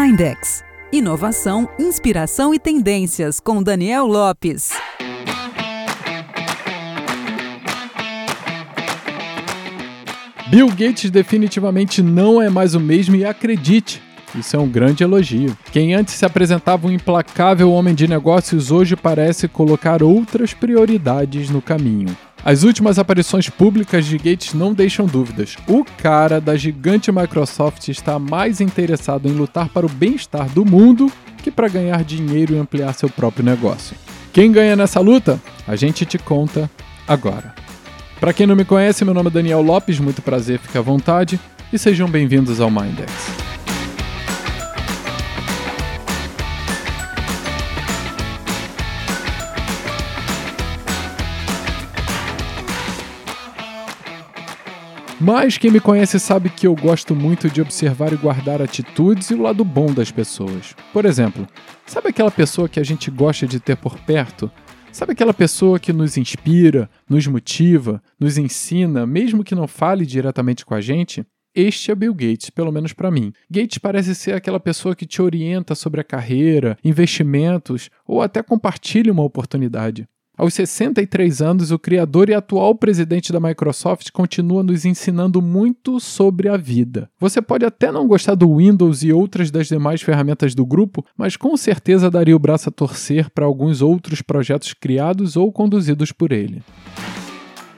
Mindex. Inovação, inspiração e tendências com Daniel Lopes. Bill Gates definitivamente não é mais o mesmo e acredite, isso é um grande elogio. Quem antes se apresentava um implacável homem de negócios hoje parece colocar outras prioridades no caminho. As últimas aparições públicas de Gates não deixam dúvidas. O cara da gigante Microsoft está mais interessado em lutar para o bem-estar do mundo que para ganhar dinheiro e ampliar seu próprio negócio. Quem ganha nessa luta? A gente te conta agora. Para quem não me conhece, meu nome é Daniel Lopes, muito prazer, fique à vontade e sejam bem-vindos ao Mindex. Mas quem me conhece sabe que eu gosto muito de observar e guardar atitudes e o lado bom das pessoas. Por exemplo, sabe aquela pessoa que a gente gosta de ter por perto? Sabe aquela pessoa que nos inspira, nos motiva, nos ensina, mesmo que não fale diretamente com a gente? Este é Bill Gates, pelo menos para mim. Gates parece ser aquela pessoa que te orienta sobre a carreira, investimentos ou até compartilha uma oportunidade. Aos 63 anos, o criador e atual presidente da Microsoft continua nos ensinando muito sobre a vida. Você pode até não gostar do Windows e outras das demais ferramentas do grupo, mas com certeza daria o braço a torcer para alguns outros projetos criados ou conduzidos por ele.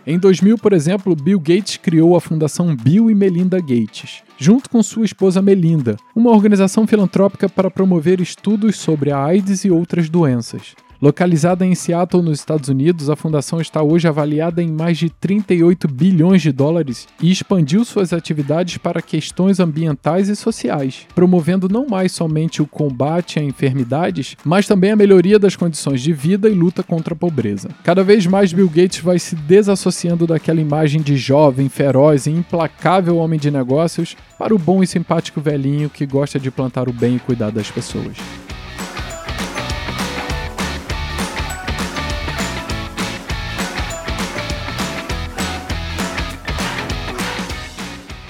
Em 2000, por exemplo, Bill Gates criou a Fundação Bill e Melinda Gates, junto com sua esposa Melinda, uma organização filantrópica para promover estudos sobre a AIDS e outras doenças. Localizada em Seattle, nos Estados Unidos, a fundação está hoje avaliada em mais de 38 bilhões de dólares e expandiu suas atividades para questões ambientais e sociais, promovendo não mais somente o combate a enfermidades, mas também a melhoria das condições de vida e luta contra a pobreza. Cada vez mais Bill Gates vai se desassociando daquela imagem de jovem, feroz e implacável homem de negócios para o bom e simpático velhinho que gosta de plantar o bem e cuidar das pessoas.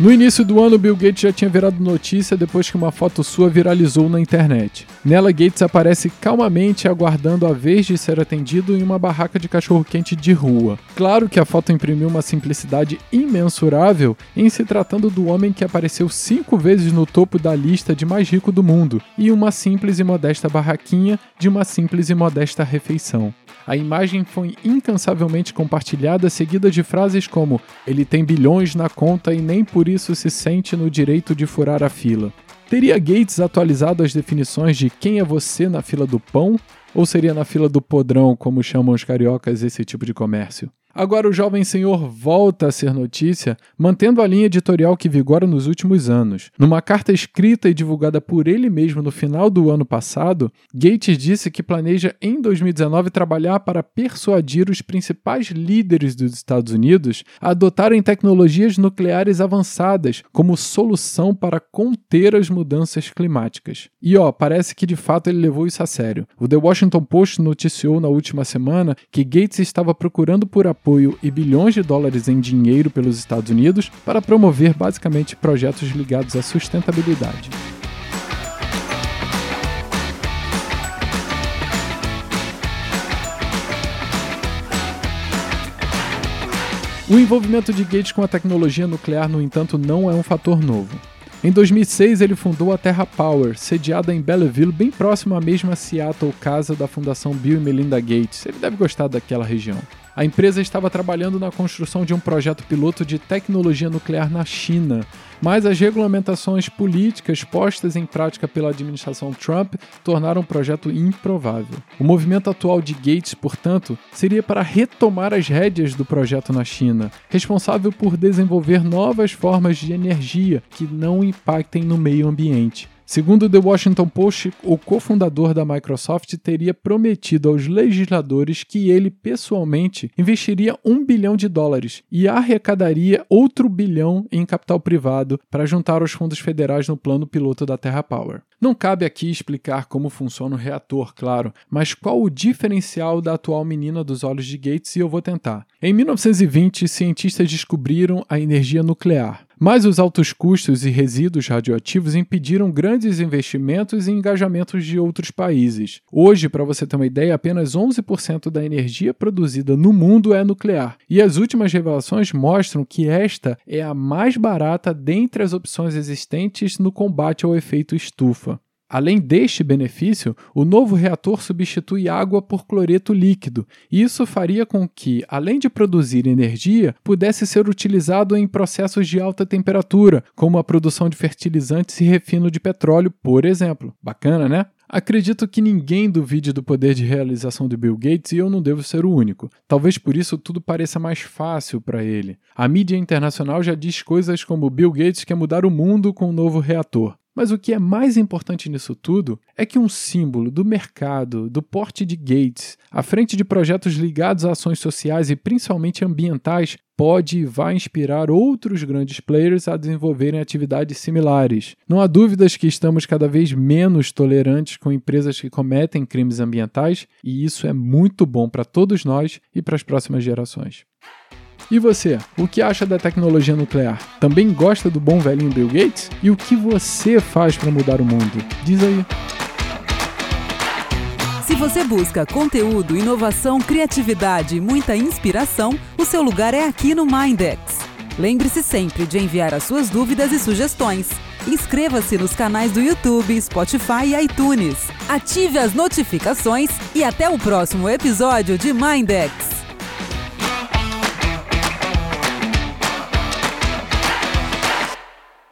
No início do ano, Bill Gates já tinha virado notícia depois que uma foto sua viralizou na internet. Nela, Gates aparece calmamente aguardando a vez de ser atendido em uma barraca de cachorro-quente de rua. Claro que a foto imprimiu uma simplicidade imensurável em se tratando do homem que apareceu cinco vezes no topo da lista de mais rico do mundo e uma simples e modesta barraquinha de uma simples e modesta refeição. A imagem foi incansavelmente compartilhada, seguida de frases como: Ele tem bilhões na conta e nem por isso se sente no direito de furar a fila. Teria Gates atualizado as definições de quem é você na fila do pão? Ou seria na fila do podrão, como chamam os cariocas esse tipo de comércio? Agora o jovem senhor volta a ser notícia, mantendo a linha editorial que vigora nos últimos anos. Numa carta escrita e divulgada por ele mesmo no final do ano passado, Gates disse que planeja em 2019 trabalhar para persuadir os principais líderes dos Estados Unidos a adotarem tecnologias nucleares avançadas como solução para conter as mudanças climáticas. E ó, parece que de fato ele levou isso a sério. O The Washington Post noticiou na última semana que Gates estava procurando por apoio e bilhões de dólares em dinheiro pelos Estados Unidos para promover basicamente projetos ligados à sustentabilidade. O envolvimento de Gates com a tecnologia nuclear, no entanto, não é um fator novo. Em 2006, ele fundou a Terra Power, sediada em Belleville, bem próximo à mesma Seattle casa da Fundação Bill e Melinda Gates. Ele deve gostar daquela região. A empresa estava trabalhando na construção de um projeto piloto de tecnologia nuclear na China, mas as regulamentações políticas postas em prática pela administração Trump tornaram o projeto improvável. O movimento atual de Gates, portanto, seria para retomar as rédeas do projeto na China, responsável por desenvolver novas formas de energia que não impactem no meio ambiente. Segundo The Washington Post, o cofundador da Microsoft teria prometido aos legisladores que ele pessoalmente investiria um bilhão de dólares e arrecadaria outro bilhão em capital privado para juntar os fundos federais no plano piloto da Terra Power. Não cabe aqui explicar como funciona o reator, claro, mas qual o diferencial da atual menina dos olhos de Gates e eu vou tentar. Em 1920, cientistas descobriram a energia nuclear. Mas os altos custos e resíduos radioativos impediram grandes investimentos e engajamentos de outros países. Hoje, para você ter uma ideia, apenas 11% da energia produzida no mundo é nuclear. E as últimas revelações mostram que esta é a mais barata dentre as opções existentes no combate ao efeito estufa. Além deste benefício, o novo reator substitui água por cloreto líquido, e isso faria com que, além de produzir energia, pudesse ser utilizado em processos de alta temperatura, como a produção de fertilizantes e refino de petróleo, por exemplo. Bacana, né? Acredito que ninguém duvide do poder de realização de Bill Gates e eu não devo ser o único. Talvez por isso tudo pareça mais fácil para ele. A mídia internacional já diz coisas como Bill Gates quer mudar o mundo com um novo reator. Mas o que é mais importante nisso tudo é que um símbolo do mercado, do porte de Gates, à frente de projetos ligados a ações sociais e principalmente ambientais, pode e vai inspirar outros grandes players a desenvolverem atividades similares. Não há dúvidas que estamos cada vez menos tolerantes com empresas que cometem crimes ambientais, e isso é muito bom para todos nós e para as próximas gerações. E você, o que acha da tecnologia nuclear? Também gosta do bom velhinho Bill Gates? E o que você faz para mudar o mundo? Diz aí. Se você busca conteúdo, inovação, criatividade e muita inspiração, o seu lugar é aqui no Mindex. Lembre-se sempre de enviar as suas dúvidas e sugestões. Inscreva-se nos canais do YouTube, Spotify e iTunes. Ative as notificações e até o próximo episódio de Mindex.